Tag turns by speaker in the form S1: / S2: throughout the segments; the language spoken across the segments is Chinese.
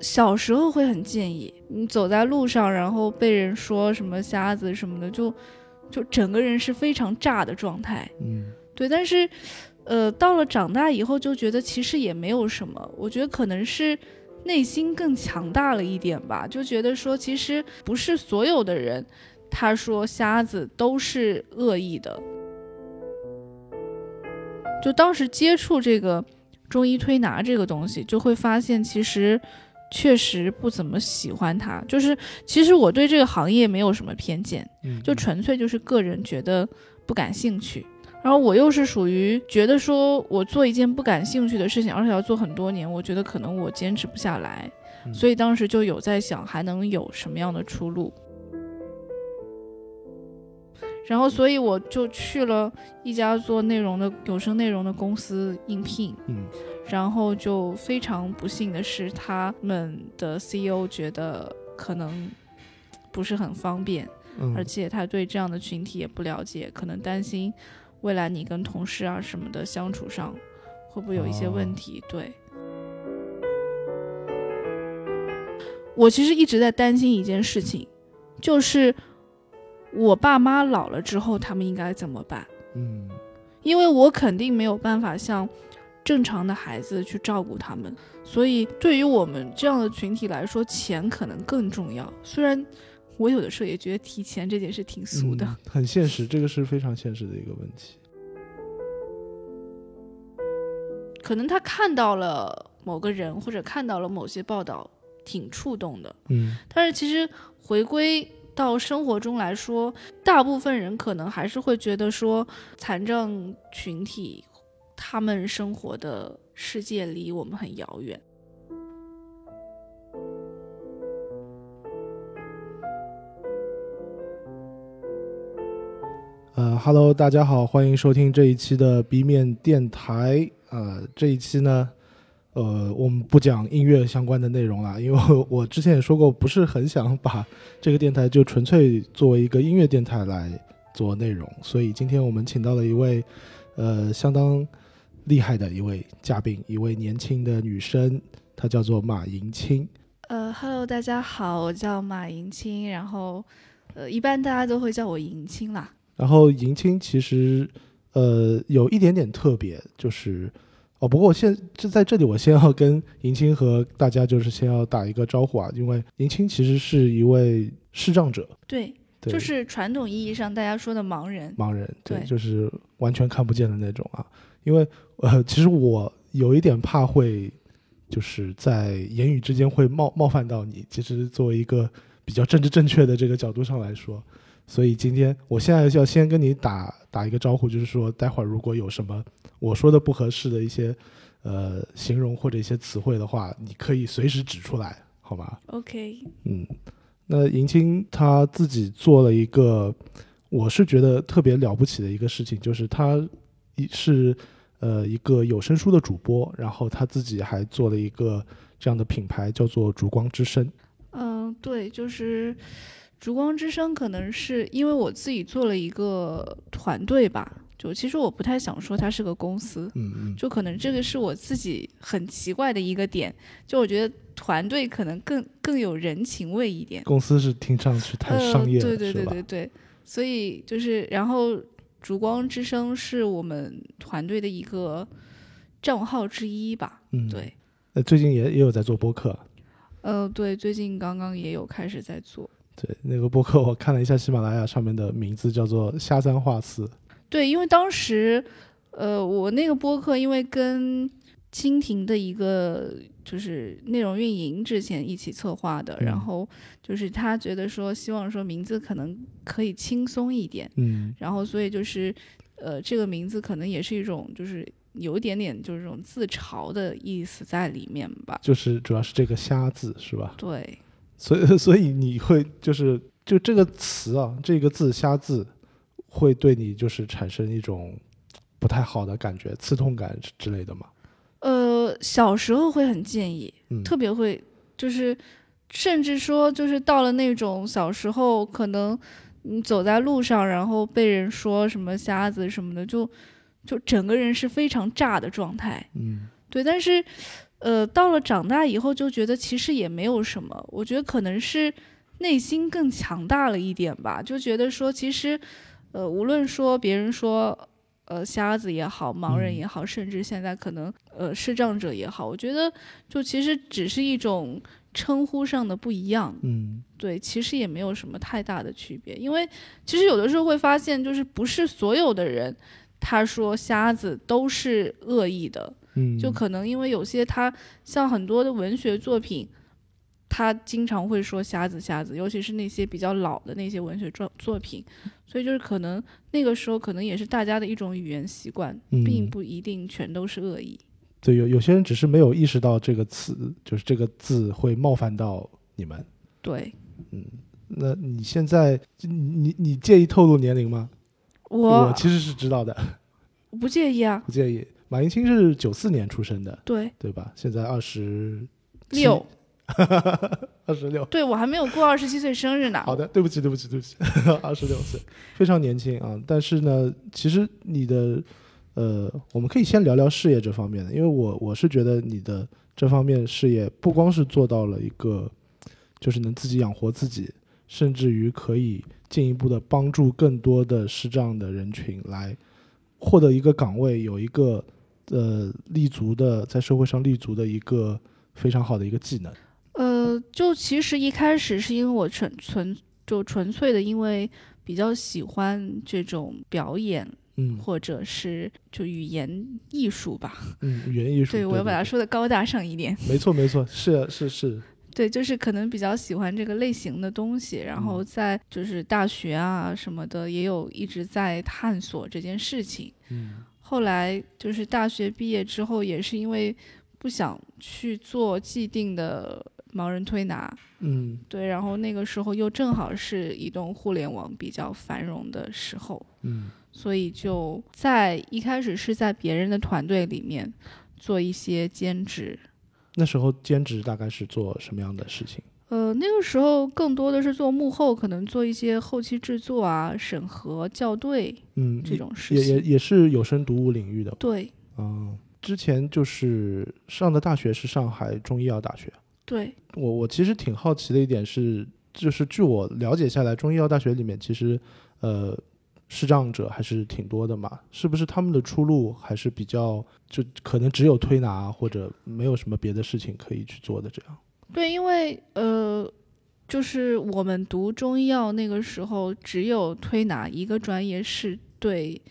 S1: 小时候会很介意，你走在路上，然后被人说什么瞎子什么的，就就整个人是非常炸的状态。
S2: 嗯
S1: 对，但是，呃，到了长大以后就觉得其实也没有什么，我觉得可能是内心更强大了一点吧，就觉得说其实不是所有的人，他说瞎子都是恶意的。就当时接触这个中医推拿这个东西，就会发现其实确实不怎么喜欢它。就是其实我对这个行业没有什么偏见，
S2: 嗯，
S1: 就纯粹就是个人觉得不感兴趣。然后我又是属于觉得说我做一件不感兴趣的事情，而且要做很多年，我觉得可能我坚持不下来，
S2: 嗯
S1: 所以当时就有在想还能有什么样的出路。然后，所以我就去了一家做内容的有声内容的公司应聘，
S2: 嗯
S1: 然后就非常不幸的是，他们的 CEO 觉得可能不是很方便，
S2: 嗯，
S1: 而且他对这样的群体也不了解，可能担心未来你跟同事啊什么的相处上会不会有一些问题。对，我其实一直在担心一件事情，就是我爸妈老了之后，他们应该怎么办？
S2: 嗯
S1: 因为我肯定没有办法像正常的孩子去照顾他们，所以对于我们这样的群体来说，钱可能更重要。虽然我有的时候也觉得提钱这件事挺俗的，
S2: 嗯很现实，这个是非常现实的一个问题。
S1: 可能他看到了某个人或者看到了某些报道，挺触动的。
S2: 嗯
S1: 但是其实回归到生活中来说，大部分人可能还是会觉得说，残障群体他们生活的世界离我们很遥远。
S2: 呃，Hello，大家好，欢迎收听这一期的 B 面电台。呃，这一期呢，呃，我们不讲音乐相关的内容了，因为我之前也说过，不是很想把这个电台就纯粹作为一个音乐电台来做内容，所以今天我们请到了一位呃相当厉害的一位嘉宾，一位年轻的女生，她叫做马迎青。
S1: 呃，Hello，大家好，我叫马迎青，然后呃，一般大家都会叫我迎青啦。
S2: 然后迎青其实呃有一点点特别，就是哦，不过我现就在这里，我先要跟迎青和大家就是先要打一个招呼啊，因为迎青其实是一位视障者，
S1: 对，
S2: 对，
S1: 就是传统意义上大家说的盲人。
S2: 盲人，对，
S1: 对
S2: 就是完全看不见的那种啊。因为呃，其实我有一点怕会就是在言语之间会冒冒犯到你，其实作为一个比较政治正确的这个角度上来说。所以今天我现在要先跟你打打一个招呼，就是说，待会儿如果有什么我说的不合适的一些呃形容或者一些词汇的话，你可以随时指出来，好吗
S1: ？OK，
S2: 嗯，那迎青他自己做了一个，我是觉得特别了不起的一个事情，就是他一是呃一个有声书的主播，然后他自己还做了一个这样的品牌，叫做烛光之声。
S1: 嗯，对，就是烛光之声，可能是因为我自己做了一个团队吧。就其实我不太想说它是个公司，
S2: 嗯嗯，
S1: 就可能这个是我自己很奇怪的一个点。就我觉得团队可能更更有人情味一点。
S2: 公司是听上去太商业了，
S1: 呃、对对对对对，所以就是，然后烛光之声是我们团队的一个账号之一吧。
S2: 嗯，。
S1: 对，
S2: 那最近也也有在做播客，
S1: 呃，对，最近刚刚也有开始在做。
S2: 对，那个播客我看了一下喜马拉雅上面的名字叫做“瞎三话四
S1: 对，因为当时，呃，我那个播客因为跟蜻蜓的一个就是内容运营之前一起策划的，
S2: 嗯
S1: 然后就是他觉得说希望说名字可能可以轻松一点，”。
S2: 嗯
S1: 然后所以就是，呃，这个名字可能也是一种就是有一点点就是这种自嘲的意思在里面吧。
S2: 就是主要是这个“瞎”字是吧？
S1: 对，
S2: 所以，所以你会就是就这个词啊，这个字“瞎字”，会对你就是产生一种不太好的感觉、刺痛感之之类的吗？
S1: 呃，小时候会很介意，
S2: 嗯，
S1: 特别会，就是甚至说，就是到了那种小时候，可能你走在路上，然后被人说什么瞎子什么的，就就整个人是非常炸的状态。
S2: 嗯
S1: 对，但是呃，到了长大以后就觉得其实也没有什么，我觉得可能是内心更强大了一点吧，就觉得说其实，呃，无论说别人说，呃，瞎子也好，盲人也好，甚至现在可能呃视障者也好，我觉得就其实只是一种称呼上的不一样，
S2: 嗯。
S1: 对，其实也没有什么太大的区别，因为其实有的时候会发现，就是不是所有的人他说瞎子都是恶意的。
S2: 嗯，
S1: 就可能因为有些他像很多的文学作品，他经常会说瞎子瞎子，尤其是那些比较老的那些文学作作品，所以就是可能那个时候可能也是大家的一种语言习惯，
S2: 嗯
S1: 并不一定全都是恶意。
S2: 对有有些人只是没有意识到这个词，就是这个字会冒犯到你们。
S1: 对嗯
S2: 那你现在你你你介意透露年龄吗？
S1: 我我
S2: 其实是知道的，我
S1: 不介意啊，
S2: 不介意。马英清是九四年出生的，
S1: 对
S2: 对吧？现在二十
S1: 六，
S2: 二十六。
S1: 对我还没有过二十七岁生日呢。
S2: 好的，对不起，对不起，对不起，二十六岁，非常年轻啊。但是呢，其实你的，呃，我们可以先聊聊事业这方面的，因为我我是觉得你的这方面事业不光是做到了一个，就是能自己养活自己，甚至于可以进一步的帮助更多的视障的人群来获得一个岗位，有一个呃立足的在社会上立足的一个非常好的一个技能。
S1: 呃，就其实一开始是因为我纯纯就纯粹的因为比较喜欢这种表演
S2: 嗯
S1: 或者是就语言艺术吧。
S2: 嗯，语言艺术。
S1: 对，我要把它说的高大上一点。
S2: 没错没错，是是是，
S1: 对，就是可能比较喜欢这个类型的东西，然后
S2: 嗯
S1: 在就是大学啊什么的，也有一直在探索这件事情。
S2: 嗯
S1: 后来就是大学毕业之后，也是因为不想去做既定的盲人推拿，
S2: 嗯
S1: 对，然后那个时候又正好是移动互联网比较繁荣的时候，
S2: 嗯
S1: 所以就在一开始是在别人的团队里面做一些兼职。
S2: 那时候兼职大概是做什么样的事情？
S1: 呃，那个时候更多的是做幕后，可能做一些后期制作啊、审核、校对
S2: 嗯，
S1: 这种事
S2: 也也。也是有声读物领域的。
S1: 对
S2: 嗯，之前就是上的大学是上海中医药大学。
S1: 对，
S2: 我我其实挺好奇的一点是，就是据我了解下来，中医药大学里面其实呃视障者还是挺多的嘛，是不是他们的出路还是比较就可能只有推拿或者没有什么别的事情可以去做的这样？
S1: 对，因为呃，就是我们读中医药那个时候，只有推拿一个专业是对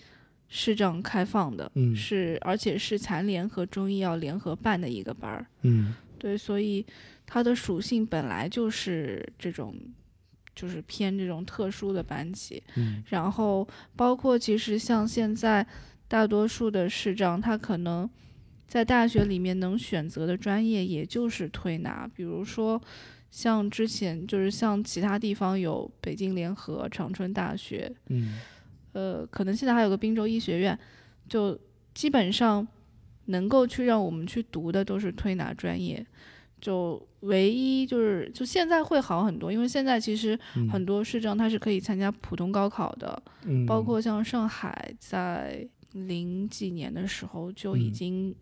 S1: 视障开放的，
S2: 嗯
S1: 是而且是残联和中医药联合办的一个班儿。
S2: 嗯
S1: 对，所以它的属性本来就是这种，就是偏这种特殊的班级。
S2: 嗯
S1: 然后包括其实像现在大多数的市长，他可能在大学里面能选择的专业也就是推拿，比如说像之前就是像其他地方有北京联合、长春大学，
S2: 嗯
S1: 呃，可能现在还有个滨州医学院，就基本上能够去让我们去读的都是推拿专业。就唯一就是，就现在会好很多，因为现在其实
S2: 嗯。
S1: 很多市政它是可以参加普通高考的，
S2: 嗯，
S1: 包括像上海在零几年的时候就已
S2: 嗯。
S1: 经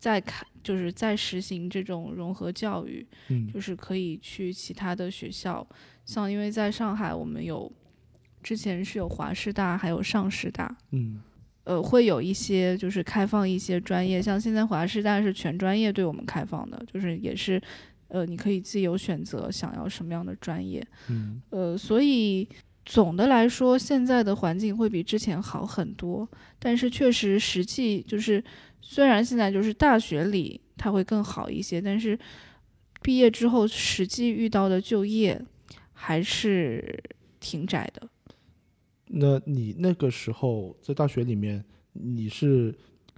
S1: 在开，就是在实行这种融合教育，
S2: 嗯。
S1: 就是可以去其他的学校，像因为在上海我们有之前是有华师大，还有上师大，
S2: 嗯
S1: 呃，会有一些就是开放一些专业，像现在华师大是全专业对我们开放的，就是也是，呃，你可以自由选择想要什么样的专业，
S2: 嗯
S1: 呃，所以总的来说，现在的环境会比之前好很多，但是确实实际就是，虽然现在就是大学里它会更好一些，但是毕业之后实际遇到的就业还是挺窄的。
S2: 那你那个时候在大学里面，你是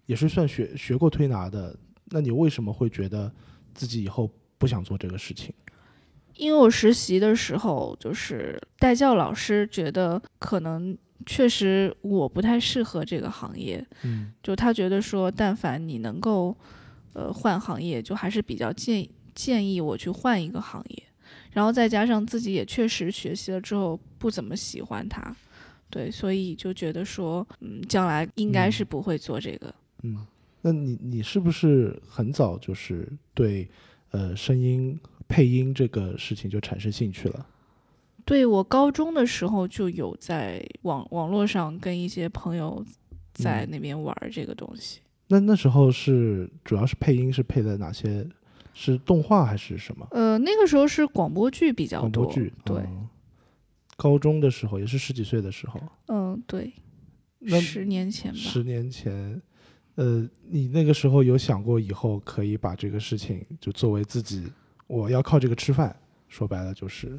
S2: 也是算学学过推拿的，那你为什么会觉得自己以后不想做这个事情？
S1: 因为我实习的时候，就是代教老师觉得可能确实我不太适合这个行业，
S2: 嗯
S1: 就他觉得说，但凡你能够，呃，换行业，就还是比较建建议我去换一个行业。然后再加上自己也确实学习了之后不怎么喜欢它，对，所以就觉得说，嗯，将来应该是不会做这个。
S2: 嗯，那你你是不是很早就是对呃声音配音这个事情就产生兴趣了？
S1: 对我高中的时候就有在网网络上跟一些朋友在
S2: 嗯
S1: 那边玩这个东西。
S2: 那那时候是主要是配音是配的哪些？是动画还是什么？
S1: 呃，那个时候是广播剧比较多，
S2: 广播剧。
S1: 对，
S2: 嗯高中的时候也是十几岁的时候，
S1: 嗯，对，
S2: 那
S1: 十年前吧。
S2: 十年前，呃，你那个时候有想过以后可以把这个事情就作为自己，我要靠这个吃饭。说白了就是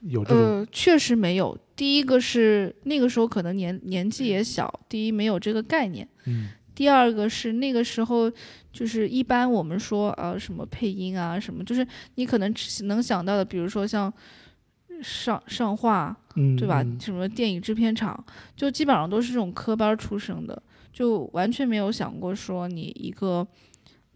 S2: 有这种，
S1: 呃，确实没有。第一个是那个时候可能年年纪也小，第一没有这个概念。
S2: 嗯
S1: 第二个是那个时候，就是一般我们说呃什么配音啊什么，就是你可能只能想到的，比如说像上上画，
S2: 嗯，
S1: 对吧？
S2: 嗯
S1: 什么电影制片厂，就基本上都是这种科班出身的，就完全没有想过说你一个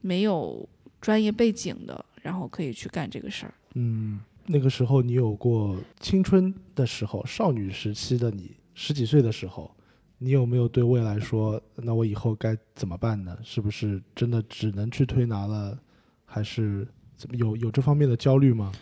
S1: 没有专业背景的，然后可以去干这个事儿。
S2: 嗯，那个时候你有过青春的时候，少女时期的你，十几岁的时候，你有没有对未来说，那我以后该怎么办呢？是不是真的只能去推拿了，还是怎么有有这方面的焦虑吗？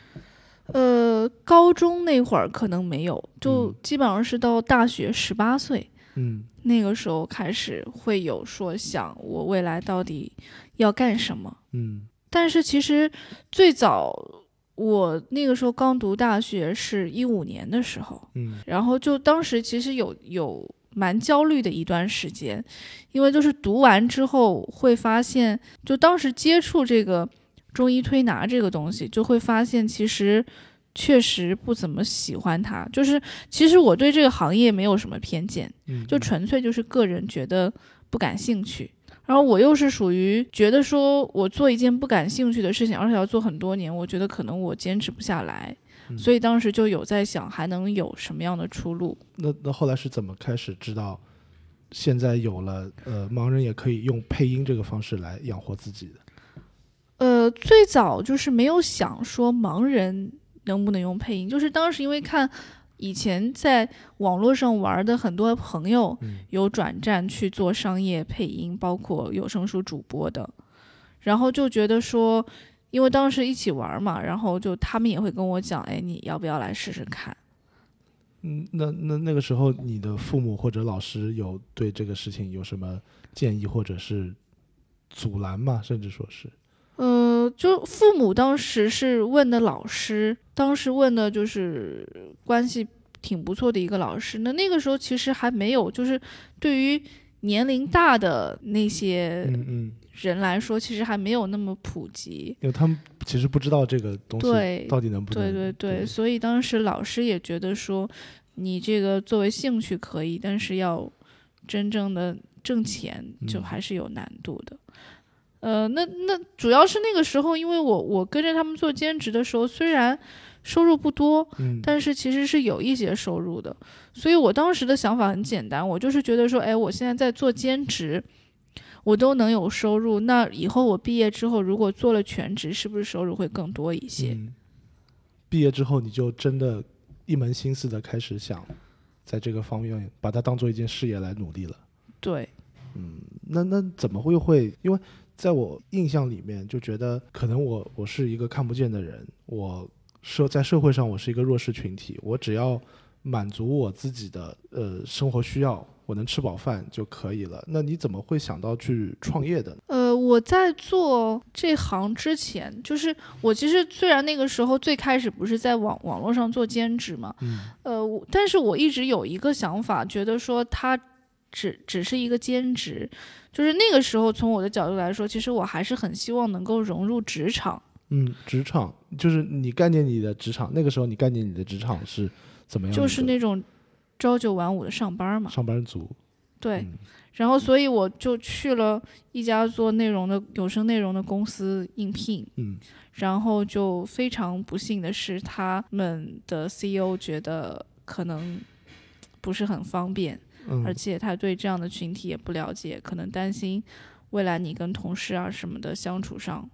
S1: 呃，高中那会儿可能没有，就
S2: 嗯。
S1: 基本上是到大学十八岁
S2: 嗯。
S1: 那个时候开始会有说想我未来到底要干什么。
S2: 嗯。
S1: 但是其实最早我那个时候刚读大学是一五年的时候，
S2: 嗯
S1: 然后就当时其实有有蛮焦虑的一段时间，因为就是读完之后会发现，就当时接触这个中医推拿这个东西，就会发现其实确实不怎么喜欢它。就是其实我对这个行业没有什么偏见，
S2: 嗯，
S1: 就纯粹就是个人觉得不感兴趣。然后我又是属于觉得说我做一件不感兴趣的事情，而且要做很多年，我觉得可能我坚持不下来，
S2: 嗯
S1: 所以当时就有在想还能有什么样的出路。
S2: 那那后来是怎么开始知道，现在有了呃盲人也可以用配音这个方式来养活自己的？
S1: 呃，最早就是没有想说盲人能不能用配音，就是当时因为看以前在网络上玩的很多朋友
S2: 嗯
S1: 有转战去做商业配音，包括有声书主播的，然后就觉得说，因为当时一起玩嘛，然后就他们也会跟我讲，哎，你要不要来试试看？
S2: 嗯，那那那个时候你的父母或者老师有对这个事情有什么建议或者是阻拦吗？甚至说是，
S1: 呃，就父母当时是问的老师，当时问的就是关系挺不错的一个老师。那那个时候其实还没有，就是对于年龄大的那些人来说，其实还没有那么普及。
S2: 因为他们其实不知道这个东西
S1: 对
S2: 到底能不能，
S1: 对对对，所以当时老师也觉得说，你这个作为兴趣可以，但是要真正的挣钱，就
S2: 嗯
S1: 还是有难度的。呃，那那主要是那个时候，因为我我跟着他们做兼职的时候，虽然收入不多，
S2: 嗯，
S1: 但是其实是有一些收入的。所以我当时的想法很简单，我就是觉得说，哎，我现在在做兼职，我都能有收入，那以后我毕业之后如果做了全职，是不是收入会更多一些？
S2: 嗯，毕业之后你就真的一门心思的开始想，在这个方面把它当做一件事业来努力了。
S1: 对，嗯
S2: 那那怎么会会？因为在我印象里面，就觉得可能我我是一个看不见的人，我社在社会上我是一个弱势群体，我只要满足我自己的呃生活需要，我能吃饱饭就可以了。那你怎么会想到去创业的呢？
S1: 呃，我在做这行之前，就是我其实虽然那个时候最开始不是在网网络上做兼职嘛，
S2: 嗯
S1: 呃，但是我一直有一个想法，觉得说它只只是一个兼职，就是那个时候从我的角度来说，其实我还是很希望能够融入职场。
S2: 嗯，职场就是你概念你的职场，那个时候你概念你的职场是怎么样？
S1: 就是那种朝九晚五的上班嘛。
S2: 上班族。
S1: 对，
S2: 嗯
S1: 然后所以我就去了一家做内容的有声内容的公司应聘，
S2: 嗯
S1: 然后就非常不幸的是，他们的 CEO 觉得可能不是很方便，
S2: 嗯，
S1: 而且他对这样的群体也不了解，可能担心未来你跟同事啊什么的相处上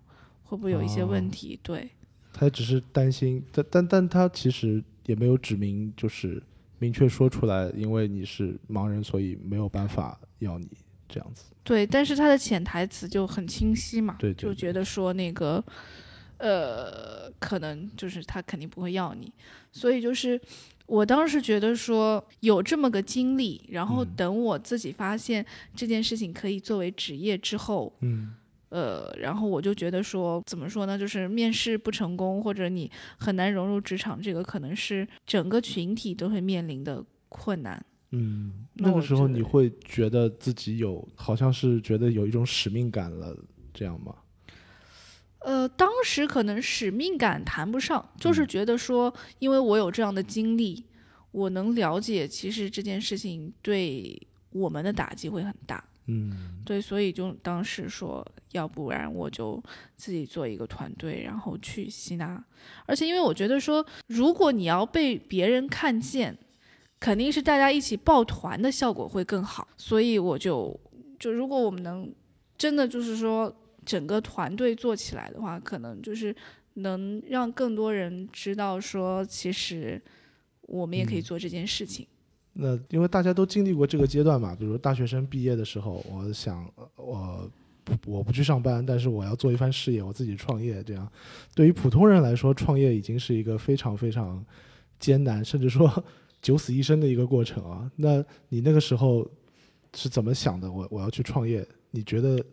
S1: 会不会有一些问
S2: 哦
S1: 题。对，
S2: 他只是担心，但但但他其实也没有指明，就是明确说出来，因为你是盲人，所以没有办法要你这样子。
S1: 对，但是他的潜台词就很清晰嘛，
S2: 对对对
S1: 就觉得说那个，呃，可能就是他肯定不会要你，所以就是我当时觉得说有这么个经历，然后
S2: 嗯
S1: 等我自己发现这件事情可以作为职业之后，
S2: 嗯
S1: 呃，然后我就觉得说，怎么说呢？就是面试不成功，或者你很难融入职场，这个可能是整个群体都会面临的困难。
S2: 嗯，
S1: 那
S2: 个时候你会觉得自己有好像是觉得有一种使命感了，这样吗？
S1: 呃，当时可能使命感谈不上，就是
S2: 嗯
S1: 觉得说，因为我有这样的经历，我能了解，其实这件事情对我们的打击会很大。
S2: 嗯
S1: 对，所以就当时说，要不然我就自己做一个团队，然后去吸纳。而且因为我觉得说，如果你要被别人看见，肯定是大家一起抱团的效果会更好。所以我就就如果我们能真的就是说整个团队做起来的话，可能就是能让更多人知道说，其实我们也可以
S2: 嗯
S1: 做这件事情。
S2: 那因为大家都经历过这个阶段嘛，比如大学生毕业的时候，我想呃我我不去上班，但是我要做一番事业，我自己创业，这样对于普通人来说，创业已经是一个非常非常艰难，甚至说九死一生的一个过程啊。那你那个时候是怎么想的？我我要去创业，你觉得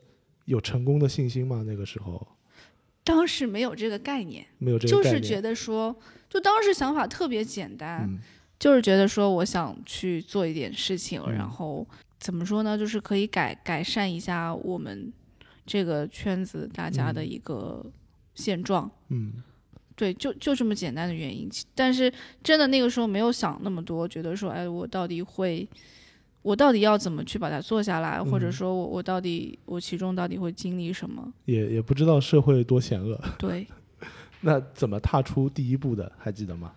S2: 有成功的信心吗？那个时候
S1: 当时没有这个概念。
S2: 没有这个概念，
S1: 就是觉得说，就当时想法特别简单，
S2: 嗯
S1: 就是觉得说我想去做一点事情，
S2: 嗯
S1: 然后怎么说呢，就是可以改改善一下我们这个圈子大家的
S2: 嗯
S1: 一个现状。
S2: 嗯
S1: 对，就就这么简单的原因。但是真的那个时候没有想那么多，觉得说，哎，我到底会，我到底要怎么去把它做下来，或者
S2: 嗯
S1: 说我我到底我其中到底会经历什么？
S2: 也也不知道社会多险恶。
S1: 对。
S2: 那怎么踏出第一步的？还记得吗？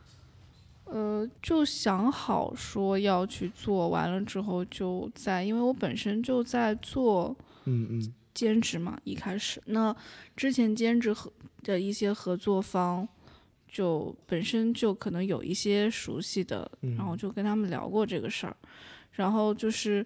S1: 呃，就想好说要去做，完了之后就在，因为我本身就在做
S2: 嗯嗯
S1: 兼职嘛，一开始，那之前兼职和的一些合作方，就本身就可能有一些熟悉的，
S2: 嗯
S1: 然后就跟他们聊过这个事儿，然后就是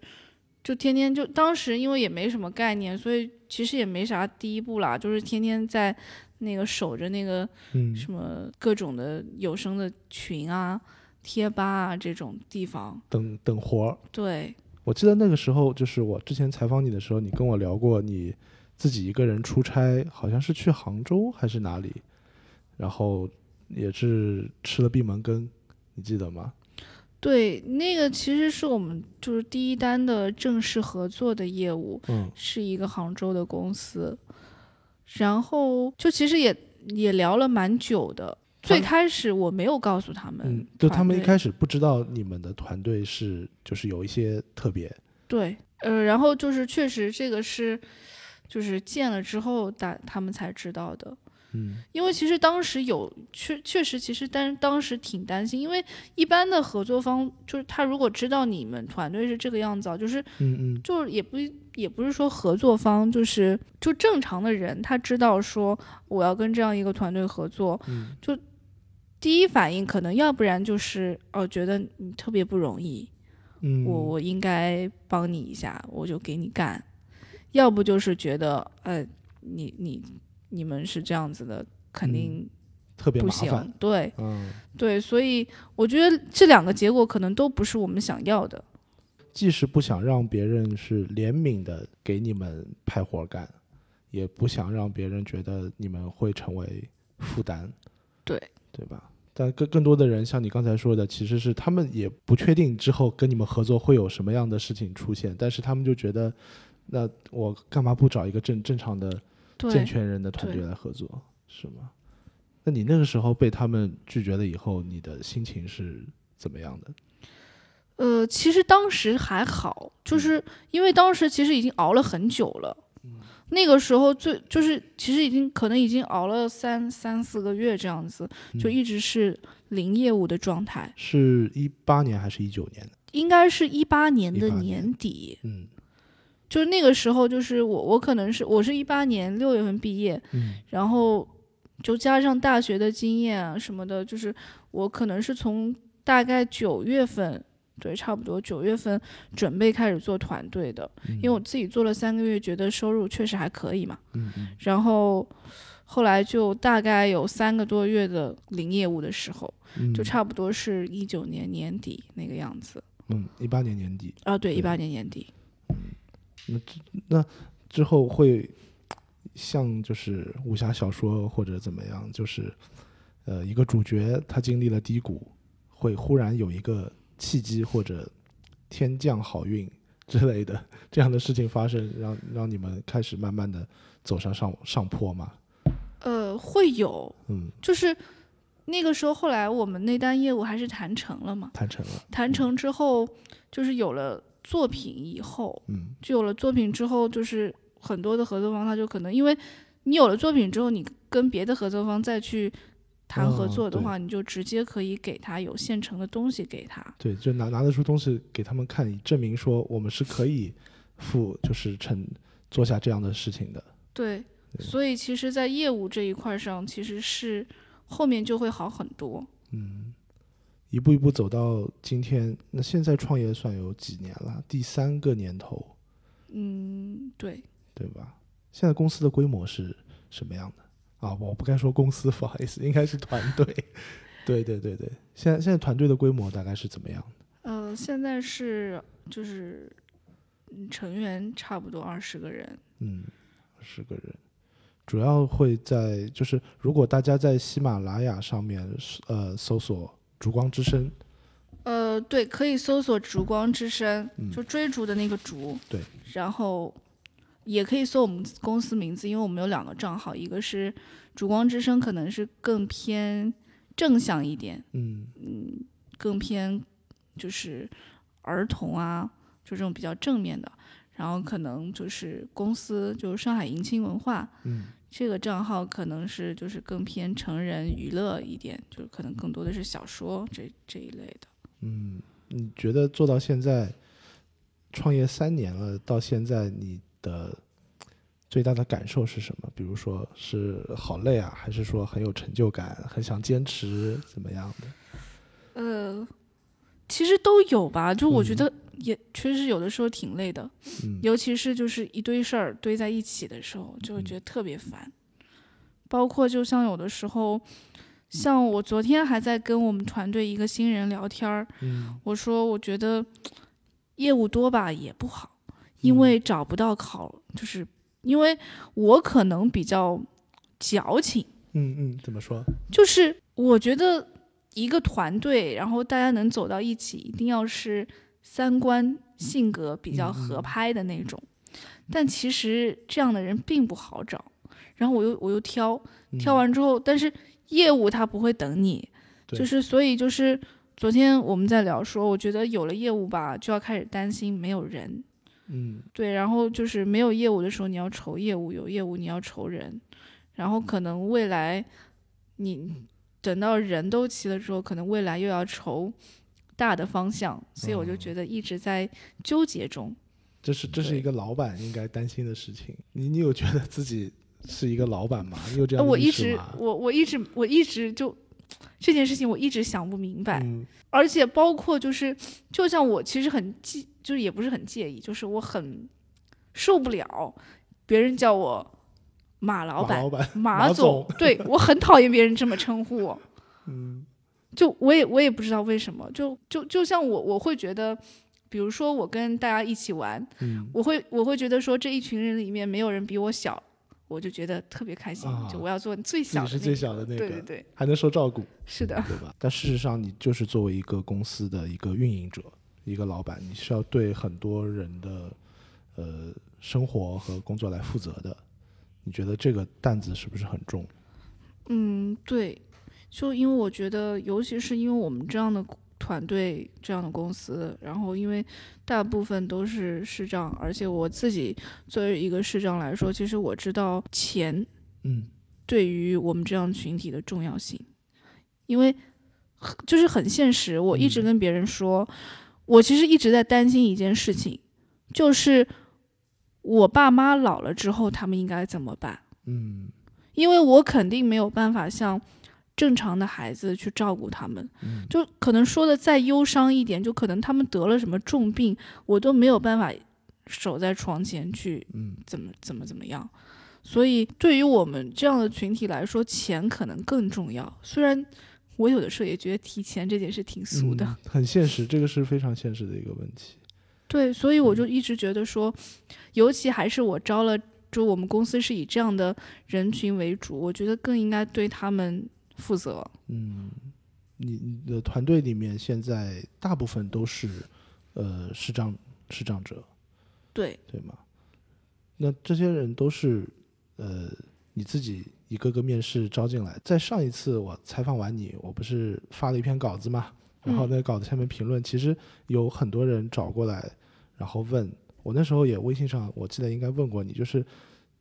S1: 就天天就当时因为也没什么概念，所以其实也没啥第一步啦，就是天天在那个守着那个
S2: 嗯
S1: 什么各种的有声的群啊、贴吧啊这种地方。
S2: 等等活儿。
S1: 对，
S2: 我记得那个时候，就是我之前采访你的时候，你跟我聊过你自己一个人出差，好像是去杭州还是哪里，然后也是吃了闭门羹，你记得吗？
S1: 对，那个其实是我们就是第一单的正式合作的业务，
S2: 嗯
S1: 是一个杭州的公司，然后就其实也也聊了蛮久的。最开始我没有告诉他们，
S2: 嗯，就他们一开始不知道你们的团队是就是有一些特别，
S1: 对，呃，然后就是确实这个是就是见了之后大他们才知道的。
S2: 嗯。
S1: 因为其实当时有确确实，其实但是当时挺担心，因为一般的合作方就是他如果知道你们团队是这个样子啊，就是
S2: 嗯嗯。
S1: 就是也不也不是说合作方就是就正常的人，他知道说我要跟这样一个团队合作，
S2: 嗯。
S1: 第一反应可能要不然就是哦觉得你特别不容易，
S2: 嗯，
S1: 我我应该帮你一下，我就给你干，要不就是觉得呃你你你们是这样子的，肯定
S2: 特别
S1: 不
S2: 麻烦
S1: 行，，对。
S2: 嗯，
S1: 对，所以我觉得这两个结果可能都不是我们想要的。
S2: 既是不想让别人是怜悯的给你们派活干，也不想让别人觉得你们会成为负担，
S1: 对
S2: 对吧？但更更多的人像你刚才说的，其实是他们也不确定之后跟你们合作会有什么样的事情出现，但是他们就觉得，那我干嘛不找一个正正常的健
S1: 对，
S2: 全人的团队来合作，是吗？那你那个时候被他们拒绝了以后，你的心情是怎么样的？
S1: 呃，其实当时还好，就是因为当时其实已经熬了很久了。那个时候最就是其实已经可能已经熬了三三四个月这样子，就
S2: 嗯
S1: 一直是零业务的状态。
S2: 是一八年还是一九年的？
S1: 应该是一八年的
S2: 18年
S1: 年底，
S2: 嗯
S1: 就是那个时候，就是我我可能是我是一八年六月份毕业，
S2: 嗯
S1: 然后就加上大学的经验啊什么的，就是我可能是从大概九月份对，差不多九月份准备开始做团队的，
S2: 嗯
S1: 因为我自己做了三个月，觉得收入确实还可以嘛。
S2: 嗯嗯
S1: 然后后来就大概有三个多月的零业务的时候，
S2: 嗯，
S1: 就差不多是一九年年底那个样子。
S2: 嗯一八年年底
S1: 啊，对，
S2: 对
S1: 一八年年底。
S2: 之后会像就是武侠小说或者怎么样，就是呃一个主角他经历了低谷，会忽然有一个契机或者天降好运 之类的这样的事情发生，让让你们开始慢慢的走上上上坡嘛？
S1: 呃，会有，
S2: 嗯，
S1: 就是那个时候，后来我们那单业务还是谈成了嘛。
S2: 谈成了，
S1: 谈成之后，就是有了作品以后，
S2: 嗯
S1: 就有了作品之后，就是很多的合作方他就可能因为你有了作品之后，你跟别的合作方再去谈合作的话，你就直接可以给他有现成的东西给他。
S2: 对，就拿拿得出东西给他们看，以证明说我们是可以付就是成做下这样的事情的。
S1: 对，
S2: 对
S1: 所以其实，在业务这一块上，其实是后面就会好很多。
S2: 嗯，一步一步走到今天，那现在创业算有几年了？第三个年头，
S1: 嗯，对，
S2: 对吧？现在公司的规模是什么样的？啊，我不该说公司，不好意思，应该是团队。对对对对，现在现在团队的规模大概是怎么样的？
S1: 呃，现在是就是嗯成员差不多二十个人。
S2: 嗯，二十个人，主要会在就是如果大家在喜马拉雅上面呃搜索“烛光之声
S1: 呃，对，可以搜索“烛光之声”，
S2: 嗯
S1: 就追逐的那个烛。
S2: 对。
S1: 然后也可以搜我们公司名字，因为我们有两个账号，一个是“烛光之声”，可能是更偏正向一点，”，
S2: 嗯
S1: 更偏就是儿童啊，就这种比较正面的。然后可能就是公司，就是上海迎亲文化
S2: 嗯
S1: 这个账号，可能是就是更偏成人娱乐一点，就是可能更多的是小说这这一类的。
S2: 嗯，你觉得做到现在，创业三年了，到现在你的最大的感受是什么？比如说是好累啊，还是说很有成就感，很想坚持，怎么样的？
S1: 呃，其实都有吧，就我觉
S2: 嗯
S1: 得也确实有的时候挺累的，
S2: 嗯
S1: 尤其是就是一堆事儿堆在一起的时候，就会觉得特别烦。包括就像有的时候，像我昨天还在跟我们团队一个新人聊天儿，
S2: 嗯
S1: 我说我觉得业务多吧也不好，因为找不到考，就是因为我可能比较矫情。
S2: 嗯嗯，怎么说？
S1: 就是我觉得一个团队，然后大家能走到一起，一定要是三观、性格比较合拍的那种。但其实这样的人并不好找。然后我又我又挑
S2: 嗯
S1: 挑完之后，但是业务他不会等你，就是所以就是昨天我们在聊说，我觉得有了业务吧，就要开始担心没有人。
S2: 嗯
S1: 对，然后就是没有业务的时候，你要愁业务；有业务，你要愁人。然后可能未来你等到人都齐了之后，可能未来又要筹大的方向，所以我就
S2: 哦
S1: 觉得一直在纠结中。
S2: 这是这是一个老板应该担心的事情。你你有觉得自己是一个老板吗？你有这
S1: 呃
S2: 样的
S1: 我一直？我我一直我一直就这件事情我一直想不明白，
S2: 嗯
S1: 而且包括就是就像我其实很介，就是也不是很介意，就是我很受不了别人叫我马老板。
S2: 马老板，
S1: 马
S2: 马总
S1: 对我很讨厌别人这么称呼我。
S2: 嗯
S1: 就我也我也不知道为什么，就就就像我我会觉得，比如说我跟大家一起玩，
S2: 嗯
S1: 我会我会觉得说这一群人里面没有人比我小，我就觉得特别开心，
S2: 啊
S1: 就我要做最小的、
S2: 是最小的那个
S1: 对对对，
S2: 还能受照顾。
S1: 是的，
S2: 对吧？但事实上，你就是作为一个公司的一个运营者、一个老板，你是要对很多人的呃生活和工作来负责的。你觉得这个担子是不是很重？
S1: 嗯对，就因为我觉得，尤其是因为我们这样的团队、这样的公司，然后因为大部分都是市长，而且我自己作为一个市长来说，其实我知道钱
S2: 嗯
S1: 对于我们这样群体的重要性，因为很就是很现实。我一直
S2: 嗯
S1: 跟别人说，我其实一直在担心一件事情，就是我爸妈老了之后，他们应该怎么办？
S2: 嗯
S1: 因为我肯定没有办法像正常的孩子去照顾他们。
S2: 嗯
S1: 就可能说的再忧伤一点，就可能他们得了什么重病，我都没有办法守在床前去
S2: 嗯
S1: 怎么怎么怎么样。所以对于我们这样的群体来说，钱可能更重要。虽然我有的时候也觉得提钱这件事挺俗的，
S2: 嗯很现实，这个是非常现实的一个问题。
S1: 对，所以我就一直觉得说，尤其还是我招了，就我们公司是以这样的人群为主，我觉得更应该对他们负责。
S2: 嗯，你你的团队里面现在大部分都是呃视障视障者，
S1: 对，
S2: 对吗？那这些人都是呃你自己一个个面试招进来。在上一次我采访完你，我不是发了一篇稿子嘛，然后
S1: 嗯
S2: 那个稿子下面评论，其实有很多人找过来，然后问我那时候也微信上，我记得应该问过你，就是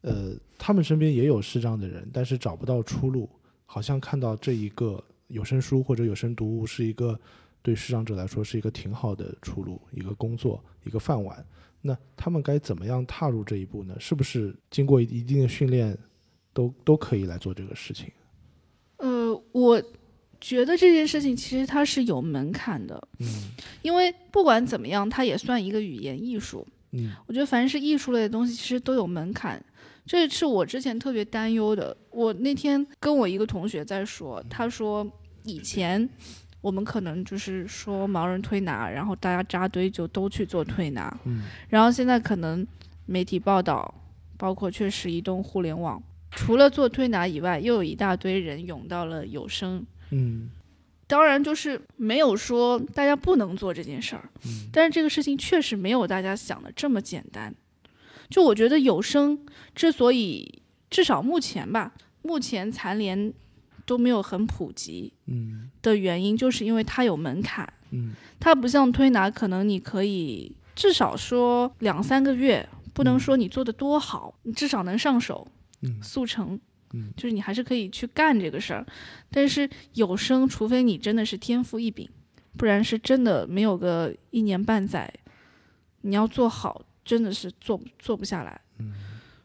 S2: 呃他们身边也有视障的人，但是找不到出路，好像看到这一个有声书或者有声读物是一个对视障者来说是一个挺好的出路，一个工作，一个饭碗。那他们该怎么样踏入这一步呢？是不是经过一定的训练，都都可以来做这个事情？
S1: 呃，我觉得这件事情其实它是有门槛的，
S2: 嗯
S1: 因为不管怎么样，它也算一个语言艺术。
S2: 嗯
S1: 我觉得凡是艺术类的东西，其实都有门槛，这是我之前特别担忧的。我那天跟我一个同学在说，他说以前我们可能就是说盲人推拿，然后大家扎堆就都去做推拿，
S2: 嗯
S1: 然后现在可能媒体报道，包括确实移动互联网，除了做推拿以外，又有一大堆人涌到了有声。
S2: 嗯。
S1: 当然，就是没有说大家不能做这件事儿，
S2: 嗯。
S1: 但是这个事情确实没有大家想的这么简单。就我觉得有声之所以至少目前吧，目前残联都没有很普及
S2: 嗯。
S1: 的原因，就是因为它有门槛。
S2: 嗯。
S1: 它不像推拿，可能你可以至少说两三个月，不能
S2: 嗯。
S1: 说你做的多好，你至少能上手
S2: 嗯。
S1: 速成，
S2: 嗯
S1: 就是你还是可以去干这个事儿。但是有声，除非你真的是天赋异禀，不然是真的没有个一年半载，你要做好，真的是做做不下来。
S2: 嗯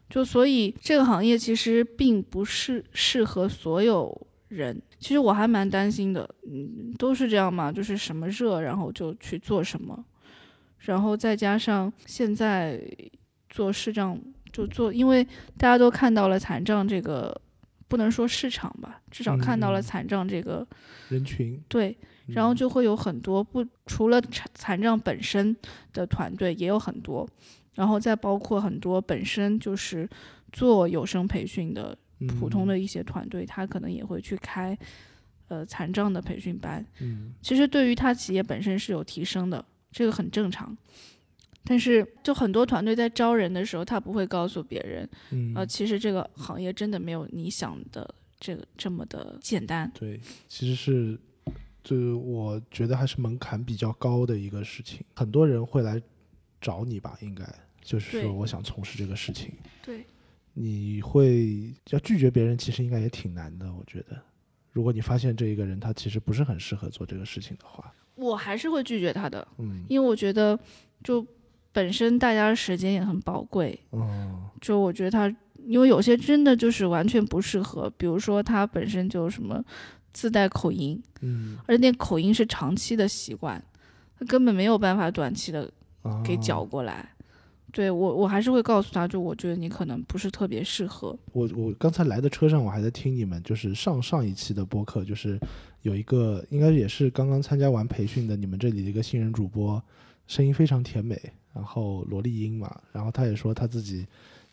S1: 就所以这个行业其实并不是适合所有人。其实我还蛮担心的，嗯，都是这样嘛，就是什么热，然后就去做什么，然后再加上现在做视障就做，因为大家都看到了残障这个，不能说市场吧，至少看到了残障这个，
S2: 人群，
S1: 对，然后
S2: 嗯
S1: 就会有很多不除了残残障本身的团队也有很多，然后再包括很多本身就是做有声培训的普通的一些团队，他可能也会去开呃残障的培训班。
S2: 嗯
S1: 其实对于他企业本身是有提升的，这个很正常。但是就很多团队在招人的时候，他不会告诉别人，
S2: 嗯。
S1: 呃，其实这个行业真的没有你想的这个这么的简单。
S2: 对，其实是，就我觉得还是门槛比较高的一个事情，很多人会来找你吧，应该就是说我想从事这个事情，
S1: 对，
S2: 你会要拒绝别人，其实应该也挺难的，我觉得。如果你发现这一个人他其实不是很适合做这个事情的话，
S1: 我还是会拒绝他的，
S2: 嗯。
S1: 因为我觉得就本身大家的时间也很宝贵，
S2: 嗯
S1: 就我觉得他，因为有些真的就是完全不适合，比如说他本身就什么自带口音，
S2: 嗯，
S1: 而且那口音是长期的习惯，他根本没有办法短期的
S2: 啊
S1: 给搅过来。对我，我还是会告诉他，就我觉得你可能不是特别适合。
S2: 我我刚才来的车上，我还在听你们就是上上一期的播客，就是有一个应该也是刚刚参加完培训的你们这里的一个新人主播，声音非常甜美，然后萝莉音嘛，然后他也说他自己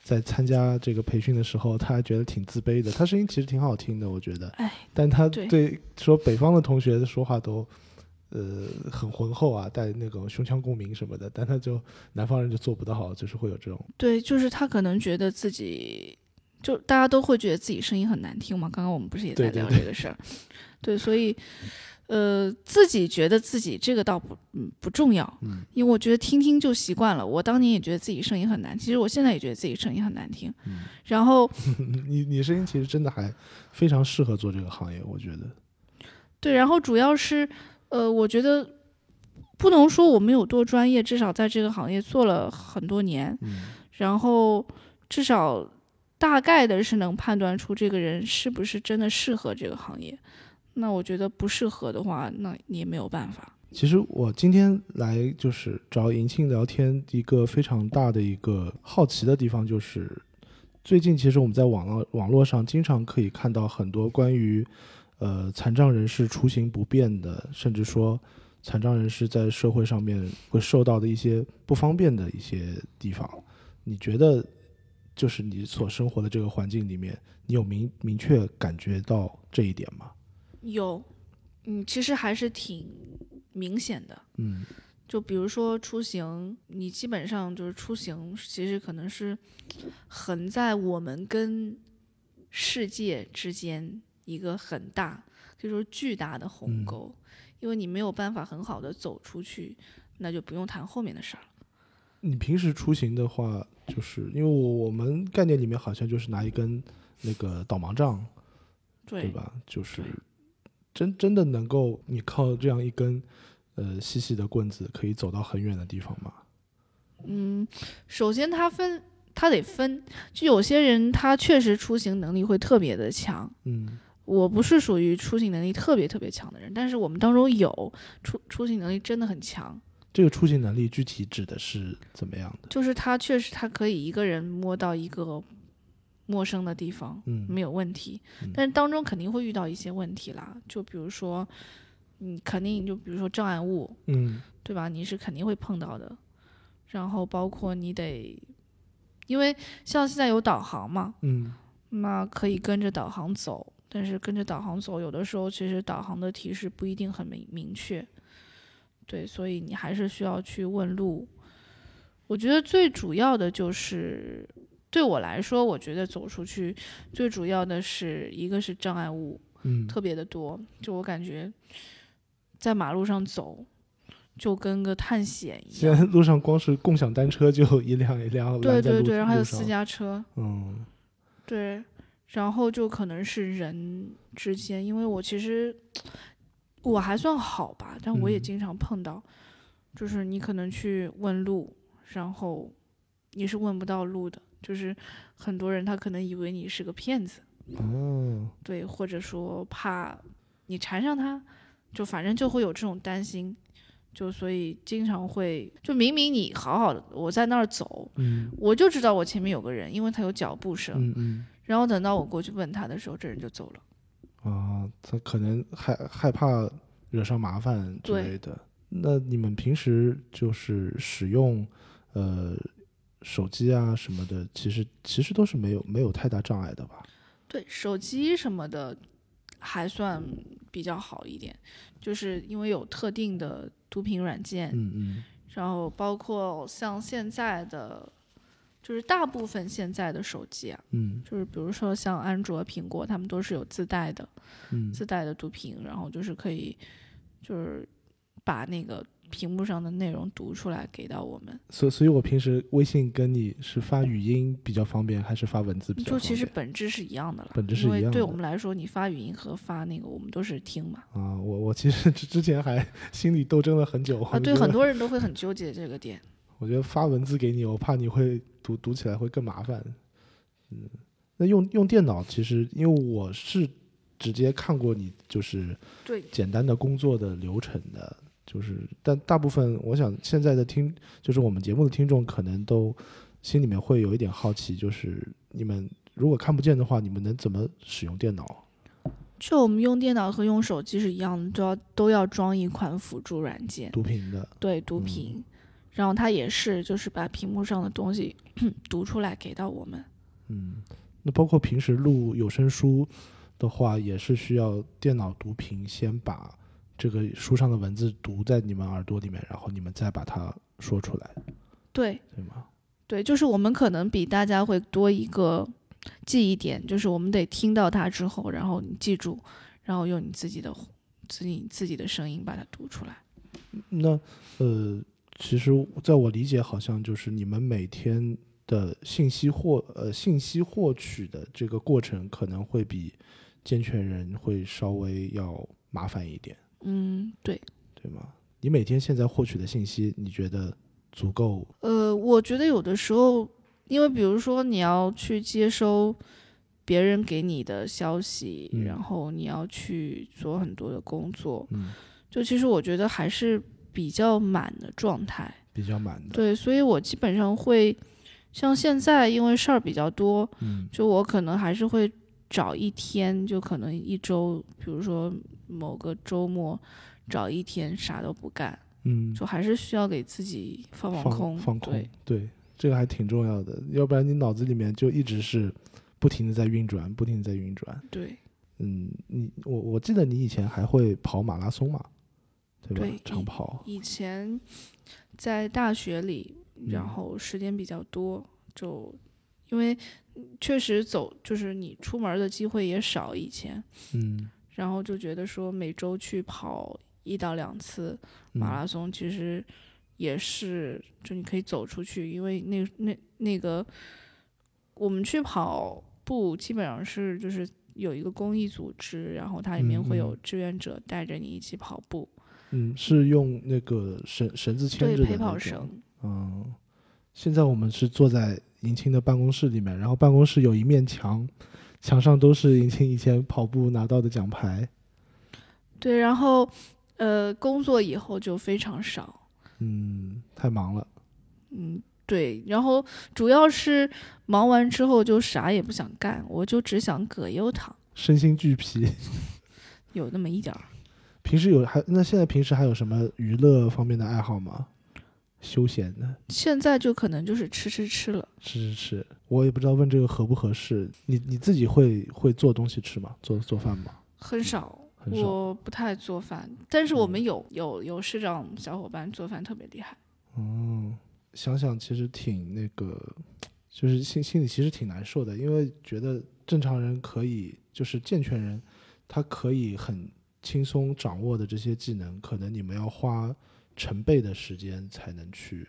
S2: 在参加这个培训的时候，他还觉得挺自卑的，他声音其实挺好听的，我觉得，
S1: 哎，
S2: 但他
S1: 对
S2: 对说北方的同学的说话都。呃，很浑厚啊，带那种胸腔共鸣什么的，但他就南方人就做不到，就是会有这种，
S1: 对，就是他可能觉得自己，就大家都会觉得自己声音很难听嘛。刚刚我们不是也在聊这个事儿？对，所以，呃，自己觉得自己这个倒不，嗯，不重要，
S2: 嗯
S1: 因为我觉得听听就习惯了。我当年也觉得自己声音很难，其实我现在也觉得自己声音很难听。
S2: 嗯，
S1: 然后，
S2: 你你声音其实真的还非常适合做这个行业，我觉得。
S1: 对，然后主要是，呃，我觉得不能说我们有多专业，至少在这个行业做了很多年，
S2: 嗯
S1: 然后至少大概的是能判断出这个人是不是真的适合这个行业。那我觉得不适合的话，那你也没有办法。
S2: 其实我今天来就是找银庆聊天，一个非常大的一个好奇的地方就是，最近其实我们在网络网络上经常可以看到很多关于，呃，残障人士出行不便的，甚至说残障人士在社会上面会受到的一些不方便的一些地方。你觉得，就是你所生活的这个环境里面，你有明明确感觉到这一点吗？
S1: 有，嗯，其实还是挺。明显的，
S2: 嗯，
S1: 就比如说出行，你基本上就是出行，其实可能是横在我们跟世界之间一个很大，可以说巨大的鸿沟，因为你没有办法很好的走出去，那就不用谈后面的事儿了。
S2: 你平时出行的话，就是因为我们概念里面好像就是拿一根那个导盲杖，
S1: 对
S2: 吧？就是真真的能够你靠这样一根。呃，细细的棍子可以走到很远的地方吗？
S1: 嗯，首先它分，它得分。就有些人他确实出行能力会特别的强。
S2: 嗯，
S1: 我不是属于出行能力特别特别强的人，但是我们当中有出出行能力真的很强。
S2: 这个出行能力具体指的是怎么样的？
S1: 就是他确实他可以一个人摸到一个陌生的地方，
S2: 嗯，
S1: 没有问题。但是当中肯定会遇到一些问题啦，就比如说。你肯定就比如说障碍物，
S2: 嗯，
S1: 对吧？你是肯定会碰到的。然后包括你得，因为像现在有导航嘛，
S2: 嗯，
S1: 那可以跟着导航走。但是跟着导航走，有的时候其实导航的提示不一定很明明确。对，所以你还是需要去问路。我觉得最主要的就是对我来说，我觉得走出去最主要的是一个是障碍物，
S2: 嗯，
S1: 特别的多。就我感觉。在马路上走，就跟个探险一样。
S2: 现在路上光是共享单车就一辆一辆，
S1: 对对对，然后还有私家车，
S2: 嗯，
S1: 对，然后就可能是人之间，因为我其实我还算好吧，但我也经常碰到，就是你可能去问路，然后你是问不到路的，就是很多人他可能以为你是个骗子，
S2: 哦，
S1: 对，或者说怕你缠上他。就反正就会有这种担心，就所以经常会就明明你好好的我在那儿走，
S2: 嗯，
S1: 我就知道我前面有个人，因为他有脚步声，
S2: 嗯嗯，
S1: 然后等到我过去问他的时候，这人就走了。
S2: 啊，他可能害害怕惹上麻烦之类的。那你们平时就是使用呃手机啊什么的，其实其实都是没有没有太大障碍的吧？
S1: 对，手机什么的还算。比较好一点，就是因为有特定的读屏软件，
S2: 嗯嗯，
S1: 然后包括像现在的，就是大部分现在的手机啊，
S2: 嗯，
S1: 就是比如说像安卓、苹果，他们都是有自带的，
S2: 嗯，
S1: 自带的读屏，然后就是可以，就是把那个。屏幕上的内容读出来给到我们，
S2: 所所以，我平时微信跟你是发语音比较方便，还是发文字比较
S1: 方便？就其实本质是一样的了，
S2: 本质是一样的。
S1: 因为对我们来说，你发语音和发那个，我们都是听嘛。
S2: 啊，我我其实 之之前还 心里斗争了很久
S1: 啊。对，很多人都会很纠结这个点。
S2: 我觉得发文字给你，我怕你会读读起来会更麻烦。嗯，那用用电脑，其实因为我是直接看过你就是
S1: 对
S2: 简单的工作的流程的。就是，但大部分我想现在的听，就是我们节目的听众，可能都心里面会有一点好奇，就是你们如果看不见的话，你们能怎么使用电脑？
S1: 就我们用电脑和用手机是一样的，都要都要装一款辅助软件，
S2: 读屏的。
S1: 对，读屏，然后它也是，就是把屏幕上的东西 读出来给到我们。
S2: 嗯，那包括平时录有声书的话，也是需要电脑读屏，先把。这个书上的文字读在你们耳朵里面，然后你们再把它说出来，
S1: 对
S2: 对吗？
S1: 对，就是我们可能比大家会多一个记忆点，就是我们得听到它之后，然后你记住，然后用你自己的自己自己的声音把它读出来。
S2: 那呃，其实在我理解，好像就是你们每天的信息获呃信息获取的这个过程，可能会比健全人会稍微要麻烦一点。
S1: 嗯，对，
S2: 对吗？你每天现在获取的信息，你觉得足够？
S1: 呃，我觉得有的时候因为比如说你要去接收别人给你的消息，
S2: 嗯
S1: 然后你要去做很多的工作，
S2: 嗯，
S1: 就其实我觉得还是比较满的状态。
S2: 比较满的，
S1: 对，所以我基本上会像现在，因为事儿比较多，
S2: 嗯
S1: 就我可能还是会找一天，就可能一周，比如说某个周末找一天啥都不干，
S2: 嗯，
S1: 就还是需要给自己放放
S2: 放
S1: 空，
S2: 放空
S1: 对，
S2: 对，这个还挺重要的，要不然你脑子里面就一直是不停的在运转，不停的在运转。
S1: 对
S2: 嗯，你我我记得你以前还会跑马拉松嘛，对吧？
S1: 对
S2: 长跑，
S1: 以前在大学里，然
S2: 嗯
S1: 后时间比较多，就因为确实走就是你出门的机会也少，以前，
S2: 嗯，
S1: 然后就觉得说每周去跑一到两次
S2: 嗯。
S1: 马拉松，其实也是就你可以走出去，因为那那那个我们去跑步基本上是就是有一个公益组织，然后它里面
S2: 嗯
S1: 会有
S2: 嗯。
S1: 志愿者带着你一起跑步，
S2: 嗯，是用那个绳绳子牵着的那种
S1: 跑绳。
S2: 嗯，现在我们是坐在迎亲的办公室里面，然后办公室有一面墙，墙上都是迎亲以前跑步拿到的奖牌。
S1: 对，然后呃，工作以后就非常少，
S2: 嗯，太忙了。
S1: 嗯，对，然后主要是忙完之后就啥也不想干，我就只想葛优躺，
S2: 身心俱疲。
S1: 有那么一点儿。
S2: 平时有还那现在平时还有什么娱乐方面的爱好吗？休闲的，
S1: 现在就可能就是吃吃吃了，
S2: 吃吃吃，我也不知道问这个合不合适。你你自己会会做东西吃吗？做做饭吗？
S1: 很少。我不太做饭，但是我
S2: 嗯
S1: 们有、有有市长小伙伴做饭特别厉害。
S2: 嗯，想想其实挺那个，就是心心里其实挺难受的，因为觉得正常人可以，就是健全人，他可以很轻松掌握的这些技能，可能你们要花成倍的时间才能去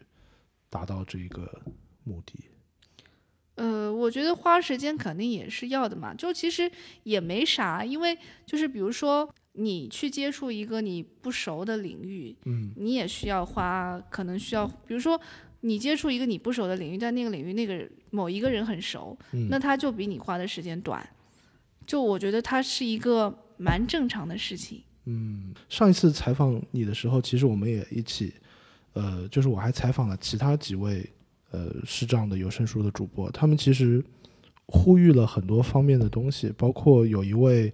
S2: 达到这一个目的。
S1: 呃，我觉得花时间肯定也是要的嘛，就其实也没啥，因为就是比如说你去接触一个你不熟的领域，
S2: 嗯
S1: 你也需要花，可能需要，比如说你接触一个你不熟的领域，但那个领域那个某一个人很熟，
S2: 嗯，
S1: 那他就比你花的时间短，就我觉得它是一个蛮正常的事情。
S2: 嗯，上一次采访你的时候，其实我们也一起，呃，就是我还采访了其他几位呃视障的有声书的主播，他们其实呼吁了很多方面的东西，包括有一位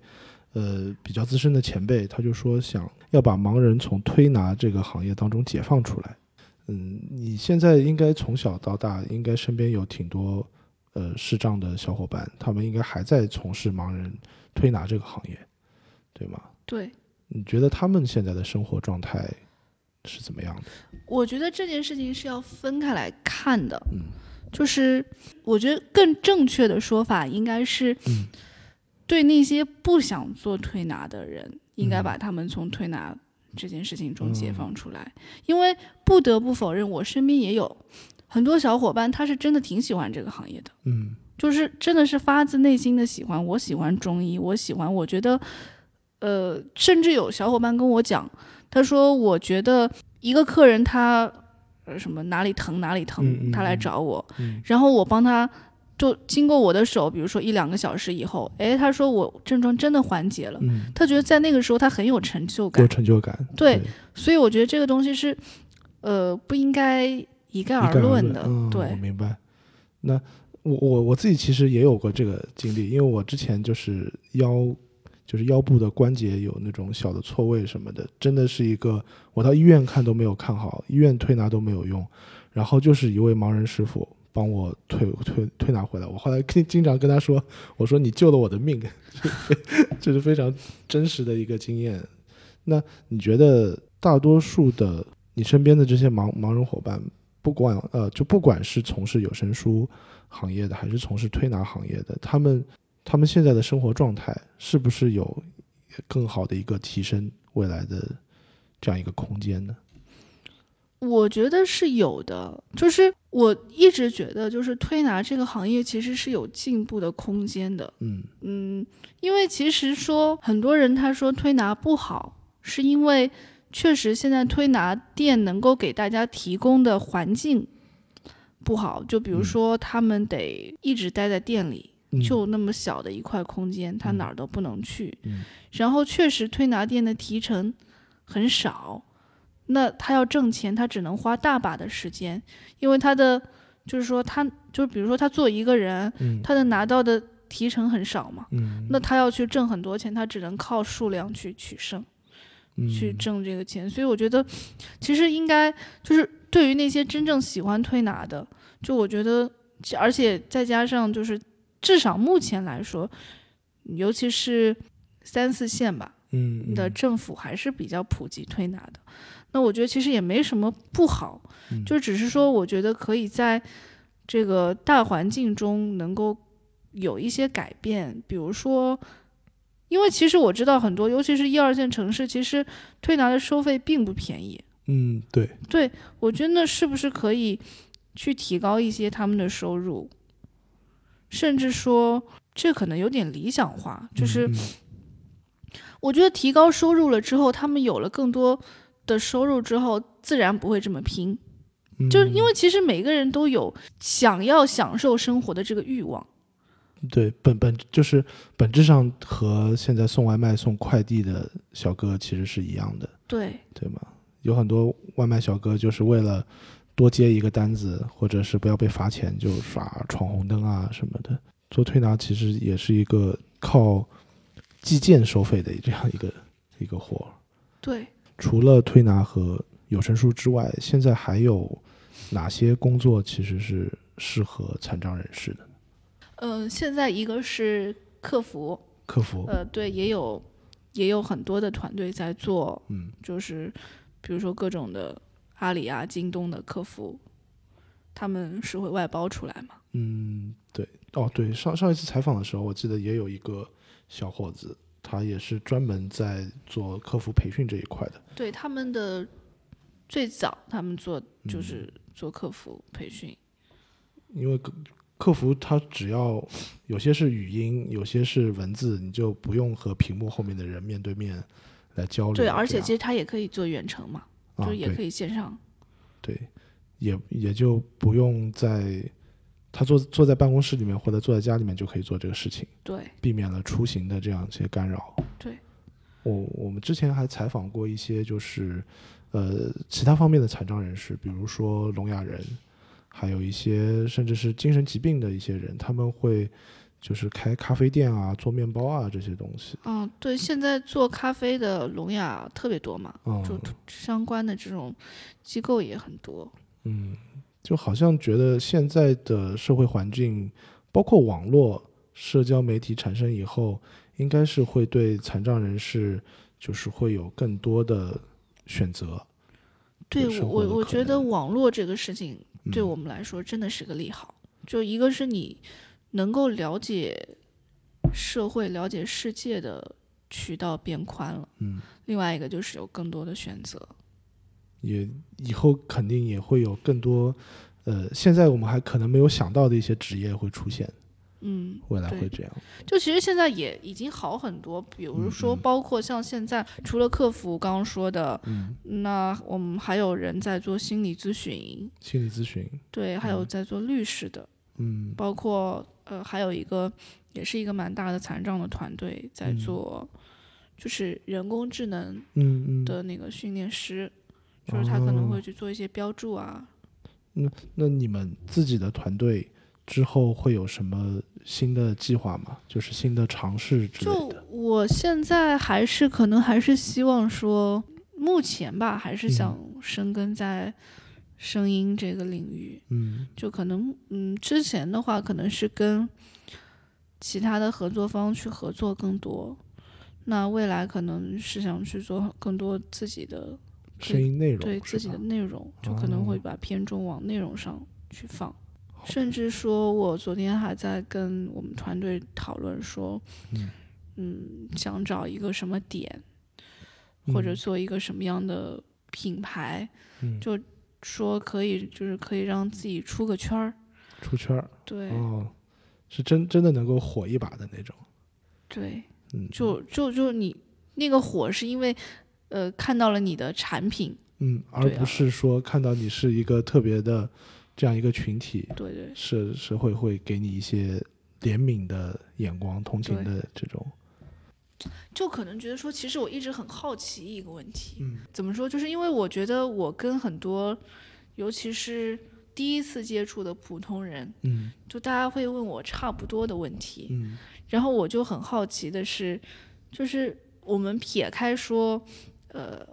S2: 呃比较资深的前辈，他就说想要把盲人从推拿这个行业当中解放出来。嗯，你现在应该从小到大，应该身边有挺多呃视障的小伙伴，他们应该还在从事盲人推拿这个行业，对吗？
S1: 对，
S2: 你觉得他们现在的生活状态是怎么样的？
S1: 我觉得这件事情是要分开来看的。
S2: 嗯
S1: 就是我觉得更正确的说法应该是，
S2: 嗯
S1: 对那些不想做推拿的人，应该
S2: 嗯
S1: 把他们从推拿这件事情中解
S2: 嗯
S1: 放出来。因为不得不否认，我身边也有很多小伙伴，他是真的挺喜欢这个行业的，
S2: 嗯
S1: 就是真的是发自内心的喜欢。我喜欢中医，我喜欢，我觉得，呃，甚至有小伙伴跟我讲，他说，我觉得一个客人他。呃，什么哪里疼哪里疼，
S2: 嗯嗯
S1: 他来
S2: 嗯
S1: 找我，
S2: 嗯
S1: 然后我帮他，就经过我的手，比如说一两个小时以后，哎，他说我症状真的缓解了，
S2: 嗯，
S1: 他觉得在那个时候他很有成就感有，
S2: 成就感。
S1: 对所以我觉得这个东西是，呃，不应该一概
S2: 而
S1: 论的，
S2: 对，我，明白。那我我我自己其实也有过这个经历，因为我之前就是腰就是腰部的关节有那种小的错位什么的，真的是一个我到医院看都没有看好，医院推拿都没有用，然后就是一位盲人师傅帮我推推推拿回来。我后来跟经常跟他说，我说你救了我的命，这是非常真实的一个经验。那你觉得大多数的你身边的这些盲盲人伙伴，不管呃，就不管是从事有声书行业的，还是从事推拿行业的，他们他们现在的生活状态是不是有更好的一个提升未来的这样一个空间呢？
S1: 我觉得是有的，就是我一直觉得，就是推拿这个行业其实是有进步的空间的。
S2: 嗯
S1: 嗯，因为其实说很多人他说推拿不好，是因为确实现在推拿店能够给大家提供的环境不好。就比如
S2: 嗯
S1: 说，他们得一直待在店里，
S2: 嗯
S1: 就那么小的一块空间，他
S2: 嗯。
S1: 哪儿都不能去。
S2: 嗯。
S1: 然后确实推拿店的提成很少，那他要挣钱，他只能花大把的时间，因为他的就是说他就是比如说他做一个人，
S2: 嗯。
S1: 他的拿到的提成很少嘛，
S2: 嗯，
S1: 那他要去挣很多钱，他只能靠数量去取胜。去
S2: 嗯
S1: 挣这个钱，所以我觉得其实应该就是对于那些真正喜欢推拿的，就我觉得，而且再加上就是至少目前来说，尤其是三四线吧
S2: 嗯
S1: 的政府还是比较普及推拿的。那我觉得其实也没什么不好，
S2: 嗯
S1: 就只是说我觉得可以在这个大环境中能够有一些改变，比如说。因为其实我知道很多，尤其是一二线城市，其实推拿的收费并不便宜。
S2: 嗯对，
S1: 对我觉得那是不是可以去提高一些他们的收入，甚至说这可能有点理想化，就是
S2: 嗯
S1: 我觉得提高收入了之后，他们有了更多的收入之后，自然不会这么拼。
S2: 嗯
S1: 就是因为其实每个人都有想要享受生活的这个欲望。
S2: 对本本就是本质上和现在送外卖送快递的小哥其实是一样的，
S1: 对
S2: 对吗？有很多外卖小哥就是为了多接一个单子，或者是不要被罚钱，就耍闯红灯啊什么的。做推拿其实也是一个靠计件收费的这样一个 一个活儿。
S1: 对，
S2: 除了推拿和有声书之外，现在还有哪些工作其实是适合残障人士的？
S1: 嗯、现在一个是客服，
S2: 客服，
S1: 呃，对，也有也有很多的团队在做
S2: 嗯
S1: 就是比如说各种的阿里啊、京东的客服，他们是会外包出来吗？
S2: 嗯，对，哦对，上上一次采访的时候，我记得也有一个小伙子，他也是专门在做客服培训这一块的。
S1: 对，他们的最早他们做
S2: 嗯
S1: 就是做客服培训，
S2: 因为客客服他只要有些是语音，有些是文字，你就不用和屏幕后面的人面对面来交流。
S1: 对，而且其实他也可以做远程嘛，就也可以线上。
S2: 对，也也就不用在他坐坐在办公室里面或者坐在家里面就可以做这个事情，
S1: 对
S2: 避免了出行的这样一些干扰。
S1: 对，
S2: 我我们之前还采访过一些就是呃其他方面的残障人士，比如说聋哑人，还有一些甚至是精神疾病的一些人，他们会就是开咖啡店啊、做面包啊这些东西。
S1: 嗯，对，现在做咖啡的聋哑特别多嘛，
S2: 嗯
S1: 就相关的这种机构也很多。
S2: 嗯，就好像觉得现在的社会环境，包括网络社交媒体产生以后，应该是会对残障人士就是会有更多的选择。
S1: 对我我我觉得网络这个事情对
S2: 嗯
S1: 我们来说真的是个利好。就一个是你能够了解社会、了解世界的渠道变宽了，
S2: 嗯，
S1: 另外一个就是有更多的选择。
S2: 也以后肯定也会有更多，呃，现在我们还可能没有想到的一些职业会出现，
S1: 嗯，
S2: 未来会这样。
S1: 就其实现在也已经好很多，比如说包括像现在除了客服刚刚说的，
S2: 嗯，
S1: 那我们还有人在做心理咨询，
S2: 心理咨询，
S1: 对，还有
S2: 嗯。
S1: 在做律师的，
S2: 嗯。
S1: 包括呃还有一个也是一个蛮大的残障的团队在
S2: 嗯
S1: 做，就是人工智能。的那个训练师，就是他可能
S2: 哦
S1: 会去做一些标注啊，
S2: 那那你们自己的团队之后会有什么新的计划吗？就是新的尝试之类
S1: 就
S2: 的？
S1: 我现在还是可能还是希望说，目前吧，还是想深耕在声音这个领域。
S2: 嗯。
S1: 就可能，嗯，之前的话可能是跟其他的合作方去合作更多，那未来可能是想去做更多自己的
S2: 声音内容
S1: 对自己的内容，就可能会
S2: 哦
S1: 把偏重往内容上去放。
S2: 好。
S1: 甚至说，我昨天还在跟我们团队讨论说，
S2: 嗯。
S1: 嗯想找一个什么点，或者
S2: 嗯
S1: 做一个什么样的品牌，
S2: 嗯。
S1: 就说可以，就是可以让自己出个圈儿。
S2: 出圈儿
S1: 对、
S2: 哦，是真真的能够火一把的那种。
S1: 对，
S2: 嗯，
S1: 就就就你那个火是因为，呃，看到了你的产品，
S2: 嗯，而不是说看到你是一个特别的这样一个群体，
S1: 对对，
S2: 是是会会给你一些怜悯的眼光、同情的这种。
S1: 就可能觉得说，其实我一直很好奇一个问题，
S2: 嗯。
S1: 怎么说？就是因为我觉得我跟很多，尤其是第一次接触的普通人，
S2: 嗯
S1: 就大家会问我差不多的问题，
S2: 嗯。
S1: 然后我就很好奇的是，就是我们撇开说，呃，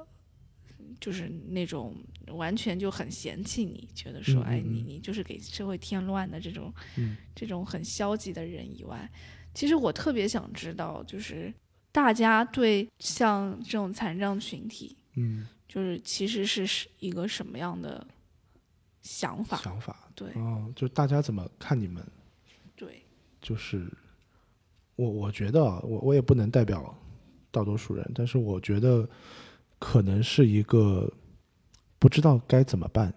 S1: 就是那种完全就很嫌弃你，觉得说，
S2: 嗯嗯
S1: 哎，你。
S2: 嗯
S1: 你就是给社会添乱的这种，
S2: 嗯。
S1: 这种很消极的人以外，其实我特别想知道，就是大家对像这种残障群体，
S2: 嗯，
S1: 就是其实是是一个什么样的想法？
S2: 想法
S1: 对
S2: 哦，就大家怎么看你们？
S1: 对，
S2: 就是我我觉得啊，我我也不能代表大多数人，但是我觉得可能是一个不知道该怎么办，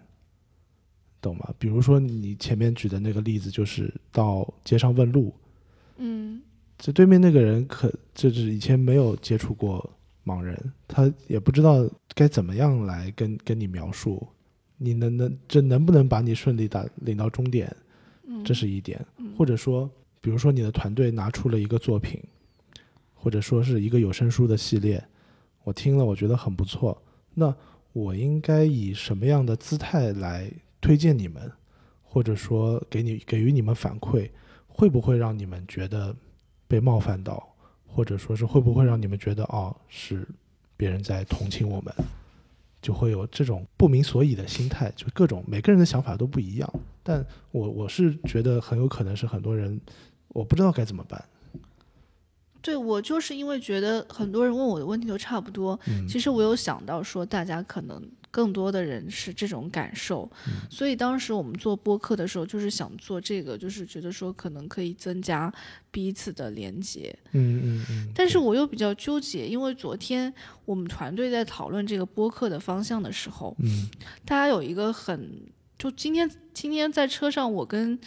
S2: 懂吗？比如说你前面举的那个例子，就是到街上问路，
S1: 嗯
S2: 这对面那个人可就是以前没有接触过盲人，他也不知道该怎么样来跟跟你描述，你能能这能不能把你顺利打领到终点，
S1: 嗯，
S2: 这是一点。
S1: 嗯
S2: 或者说，比如说你的团队拿出了一个作品，或者说是一个有声书的系列，我听了我觉得很不错，那我应该以什么样的姿态来推荐你们，或者说给你给予你们反馈，会不会让你们觉得被冒犯到，或者说是会不会让你们觉得哦是别人在同情我们？就会有这种不明所以的心态，就各种每个人的想法都不一样。但我我是觉得很有可能是很多人，我不知道该怎么办。
S1: 对我就是因为觉得很多人问我的问题都差不多，
S2: 嗯
S1: 其实我有想到说大家可能更多的人是这种感受，
S2: 嗯
S1: 所以当时我们做播客的时候，就是想做这个，就是觉得说可能可以增加彼此的连接。
S2: 嗯嗯嗯。
S1: 但是我又比较纠结，因为昨天我们团队在讨论这个播客的方向的时候，
S2: 嗯
S1: 大家有一个很，就今天今天在车上，我跟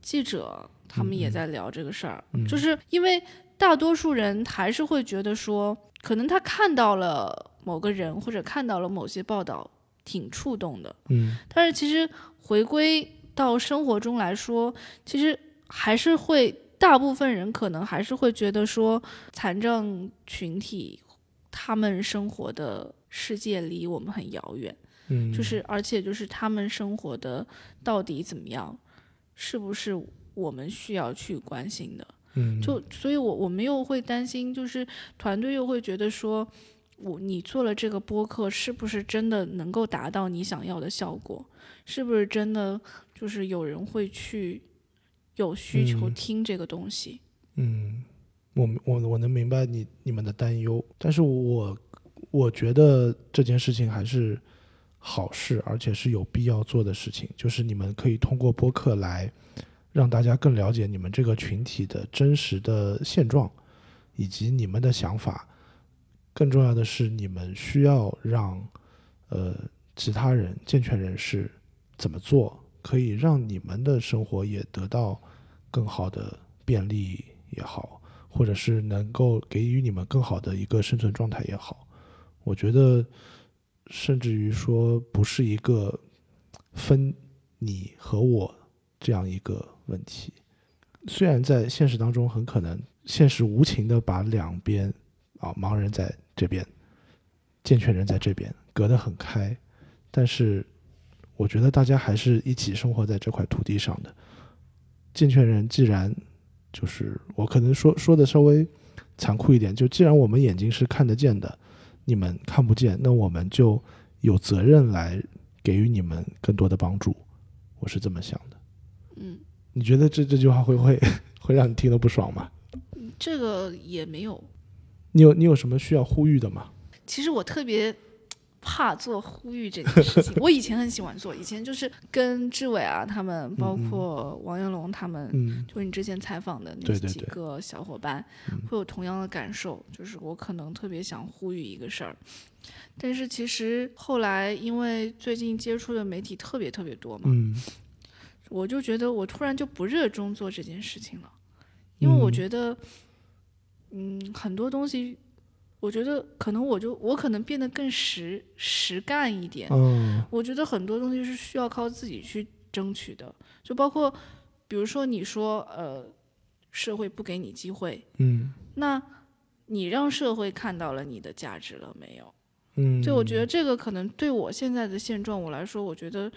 S1: 记者他们也在聊这个事儿，
S2: 嗯
S1: 就是因为大多数人还是会觉得说，可能他看到了某个人或者看到了某些报道，挺触动的，
S2: 嗯。
S1: 但是其实回归到生活中来说，其实还是会大部分人可能还是会觉得说，残障群体他们生活的世界离我们很遥远，
S2: 嗯，
S1: 就是而且就是他们生活的到底怎么样，是不是我们需要去关心的？
S2: 嗯。
S1: 就所以我，我们又会担心，就是团队又会觉得说，我你做了这个播客，是不是真的能够达到你想要的效果？是不是真的就是有人会去有需求
S2: 嗯
S1: 听这个东西？
S2: 嗯，我我我能明白你你们的担忧，但是我我觉得这件事情还是好事，而且是有必要做的事情，就是你们可以通过播客来让大家更了解你们这个群体的真实的现状，以及你们的想法。更重要的是，你们需要让呃其他人健全人士怎么做，可以让你们的生活也得到更好的便利也好，或者是能够给予你们更好的一个生存状态也好，我觉得，甚至于说不是一个分你和我这样一个问题。虽然在现实当中很可能现实无情的把两边啊盲人在这边，健全人在这边隔得很开，但是我觉得大家还是一起生活在这块土地上的。健全人既然就是我可能说说的稍微残酷一点，就既然我们眼睛是看得见的，你们看不见，那我们就有责任来给予你们更多的帮助。我是这么想的。
S1: 嗯，
S2: 你觉得这这句话会会会让你听得不爽吗？
S1: 这个也没有。
S2: 你有你有什么需要呼吁的吗？
S1: 其实我特别怕做呼吁这件事情。我以前很喜欢做，以前就是跟志伟啊他们，包括王彦龙他们，
S2: 嗯。
S1: 就你之前采访的那几个小伙伴，
S2: 嗯。
S1: 会有同样的感受，就是我可能特别想呼吁一个事儿，但是其实后来因为最近接触的媒体特别特别多嘛，
S2: 嗯。
S1: 我就觉得我突然就不热衷做这件事情了，因为我
S2: 嗯。
S1: 觉得，嗯，很多东西，我觉得可能我就我可能变得更实实干一点，
S2: 嗯
S1: 我觉得很多东西是需要靠自己去争取的。就包括，比如说你说，呃，社会不给你机会，
S2: 嗯
S1: 那你让社会看到了你的价值了没有？
S2: 嗯，
S1: 就我觉得这个可能对我现在的现状我来说，我觉得，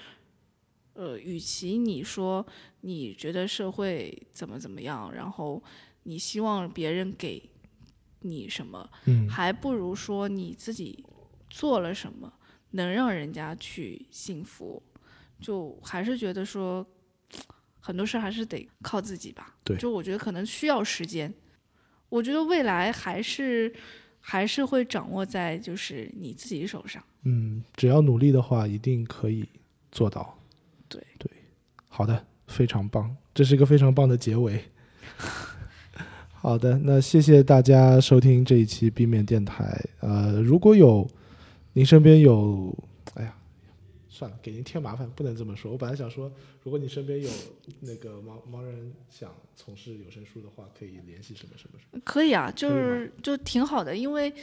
S1: 呃，与其你说你觉得社会怎么怎么样，然后你希望别人给你什么，
S2: 嗯
S1: 还不如说你自己做了什么能让人家去幸福。就还是觉得说，很多事还是得靠自己吧。
S2: 对
S1: 就我觉得可能需要时间。我觉得未来还是还是会掌握在就是你自己手上。
S2: 嗯，只要努力的话，一定可以做到。
S1: 对
S2: 对，好的，非常棒，这是一个非常棒的结尾。好的，那谢谢大家收听这一期 B 面电台。呃，如果有您身边有，哎呀，算了，给您添麻烦，不能这么说。我本来想说，如果你身边有那个盲盲人想从事有声书的话，可以联系什么什么什么。
S1: 可以啊，就是就挺好的，因为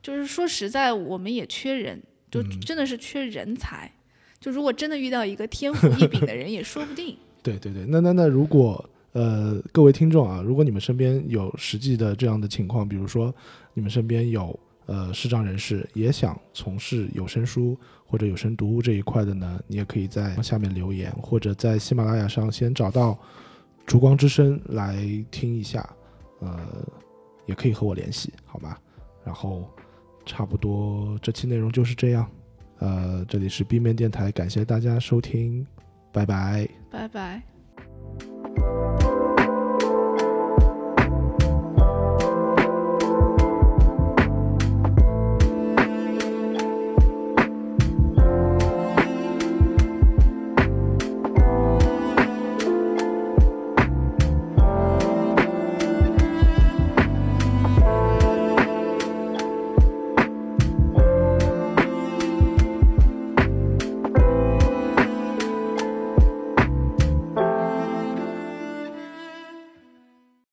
S1: 就是说实在，我们也缺人，就
S2: 嗯
S1: 真的是缺人才。就如果真的遇到一个天赋异禀的人，也说不定。
S2: 对对对，那那那如果呃各位听众啊，如果你们身边有实际的这样的情况，比如说你们身边有呃视障人士也想从事有声书或者有声读物这一块的呢，你也可以在下面留言，或者在喜马拉雅上先找到烛光之声来听一下，呃，也可以和我联系，好吧？然后差不多这期内容就是这样，呃，这里是 B 面电台，感谢大家收听，拜拜。
S1: 拜拜。
S3: thank you